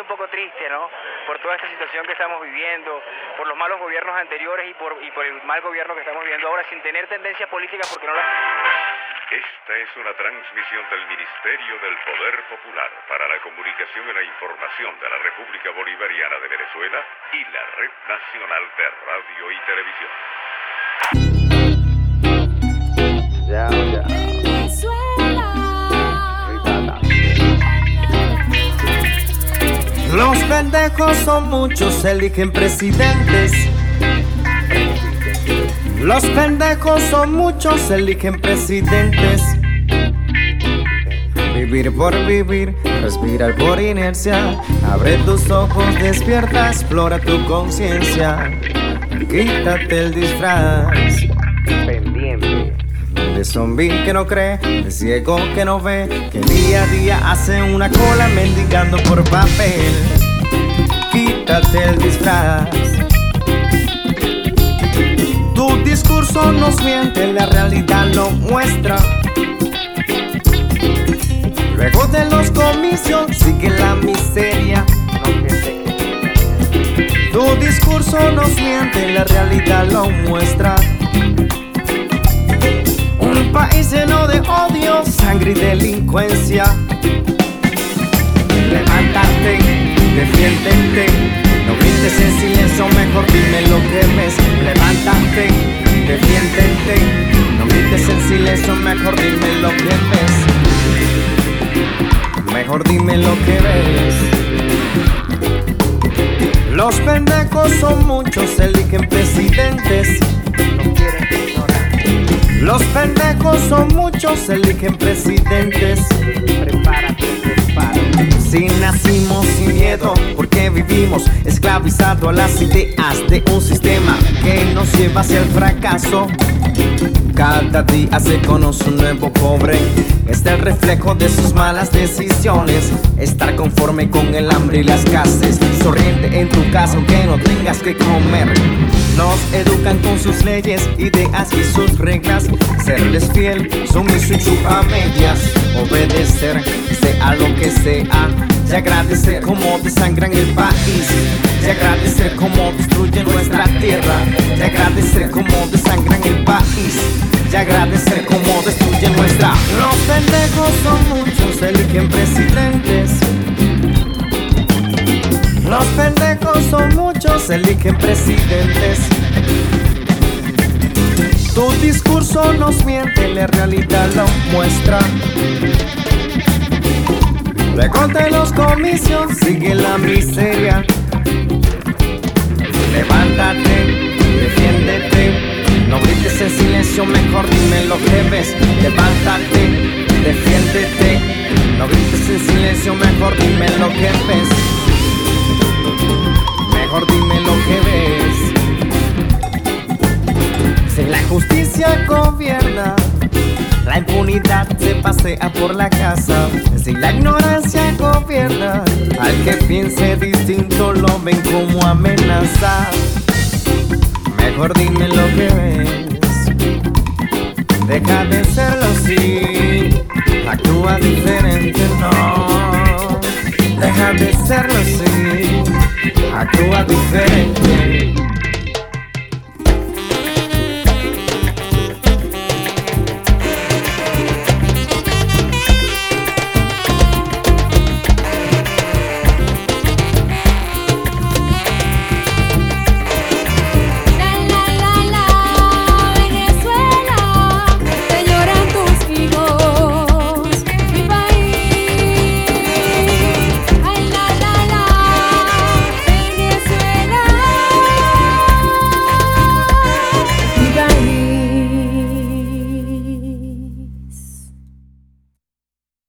un poco triste, ¿no? Por toda esta situación que estamos viviendo, por los malos gobiernos anteriores y por, y por el mal gobierno que estamos viviendo ahora, sin tener tendencias políticas, porque no la... Esta es una transmisión del Ministerio del Poder Popular para la Comunicación y la Información de la República Bolivariana de Venezuela y la Red Nacional de Radio y Televisión. Ya, ya. Los pendejos son muchos, eligen presidentes. Los pendejos son muchos, eligen presidentes. Vivir por vivir, respirar por inercia. Abre tus ojos, despierta, explora tu conciencia. Quítate el disfraz Pendiente. De zombie que no cree, de ciego que no ve, que día a día hace una cola mendigando por papel. Quítate el disfraz. Tu discurso nos miente, la realidad lo muestra. Luego de los comicios sigue la miseria. Tu discurso nos miente, la realidad lo muestra. Sangre y delincuencia. Levántate, defiéndete, no grites en silencio, mejor dime lo que ves. Levántate, defiéndete, no grites en silencio, mejor dime lo que ves. Mejor dime lo que ves. Los pendejos son muchos, eligen presidentes. no quieren. Los pendejos son muchos, eligen presidentes. Prepárate, prepárate. Si nacimos sin miedo, porque vivimos esclavizados a las ideas de un sistema que nos lleva hacia el fracaso. Cada día se conoce un nuevo pobre. Es el reflejo de sus malas decisiones. Estar conforme con el hambre y las escasez. Sonriente en tu casa aunque no tengas que comer. Nos educan con sus leyes, ideas y sus reglas. Serles fiel, sumiso y chupa medias. Obedecer, sea lo que sea. Y agradecer como desangran el país. Y agradecer como destruyen nuestra tierra. Y agradecer como desangran el país. Y agradecer como destruyen nuestra. Los pendejos son muchos, eligen presidentes. Los pendejos son muchos, eligen presidentes. Tu discurso nos miente, la realidad lo muestra. Luego de los comicios sigue la miseria. Levántate, defiéndete. No grites en silencio, mejor dime lo que ves. Levántate, defiéndete. No grites en silencio, mejor dime lo que ves. Mejor dime la impunidad se pasea por la casa. Si la ignorancia gobierna, al que piense distinto lo ven como amenaza. Mejor dime lo que ves. Deja de serlo así. Actúa diferente, no. Deja de serlo así. Actúa diferente.